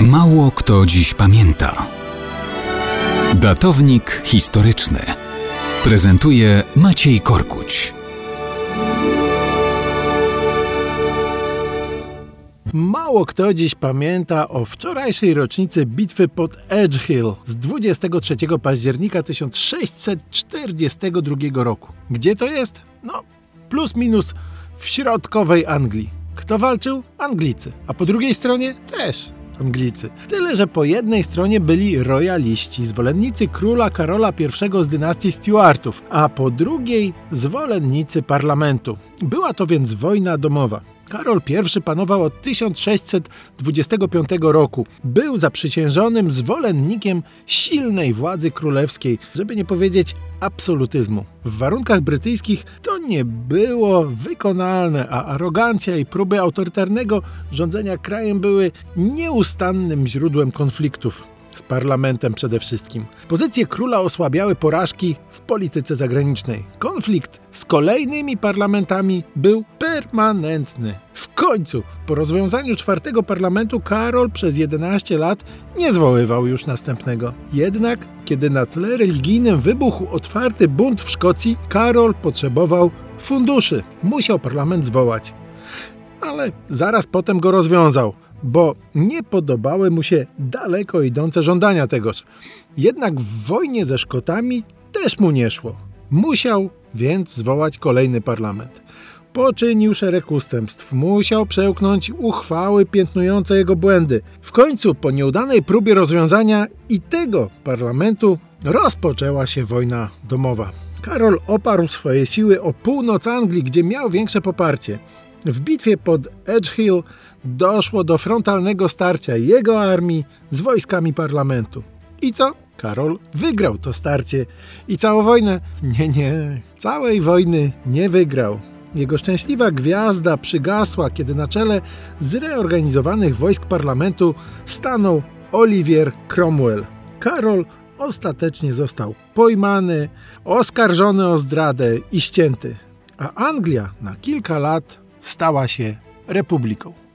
Mało kto dziś pamięta. Datownik historyczny prezentuje Maciej Korkuć. Mało kto dziś pamięta o wczorajszej rocznicy bitwy pod Edge Hill z 23 października 1642 roku. Gdzie to jest? No, plus minus w środkowej Anglii. Kto walczył? Anglicy. A po drugiej stronie też Anglicy. Tyle, że po jednej stronie byli rojaliści, zwolennicy króla Karola I z dynastii Stuartów, a po drugiej zwolennicy parlamentu. Była to więc wojna domowa. Karol I panował od 1625 roku. Był zaprzysiężonym zwolennikiem silnej władzy królewskiej, żeby nie powiedzieć absolutyzmu. W warunkach brytyjskich to nie było wykonalne, a arogancja i próby autorytarnego rządzenia krajem były nieustannym źródłem konfliktów z parlamentem przede wszystkim. Pozycje króla osłabiały porażki w polityce zagranicznej. Konflikt z kolejnymi parlamentami był permanentny. W końcu, po rozwiązaniu czwartego parlamentu, Karol przez 11 lat nie zwoływał już następnego. Jednak, kiedy na tle religijnym wybuchł otwarty bunt w Szkocji, Karol potrzebował funduszy. Musiał parlament zwołać. Ale zaraz potem go rozwiązał bo nie podobały mu się daleko idące żądania tegoż. Jednak w wojnie ze Szkotami też mu nie szło. Musiał więc zwołać kolejny parlament. Poczynił szereg ustępstw, musiał przełknąć uchwały piętnujące jego błędy. W końcu, po nieudanej próbie rozwiązania i tego parlamentu, rozpoczęła się wojna domowa. Karol oparł swoje siły o północ Anglii, gdzie miał większe poparcie. W bitwie pod Edge Hill doszło do frontalnego starcia jego armii z wojskami parlamentu. I co? Karol wygrał to starcie i całą wojnę. Nie, nie, całej wojny nie wygrał. Jego szczęśliwa gwiazda przygasła, kiedy na czele zreorganizowanych wojsk parlamentu stanął Olivier Cromwell. Karol ostatecznie został pojmany, oskarżony o zdradę i ścięty, a Anglia na kilka lat stała się republiką.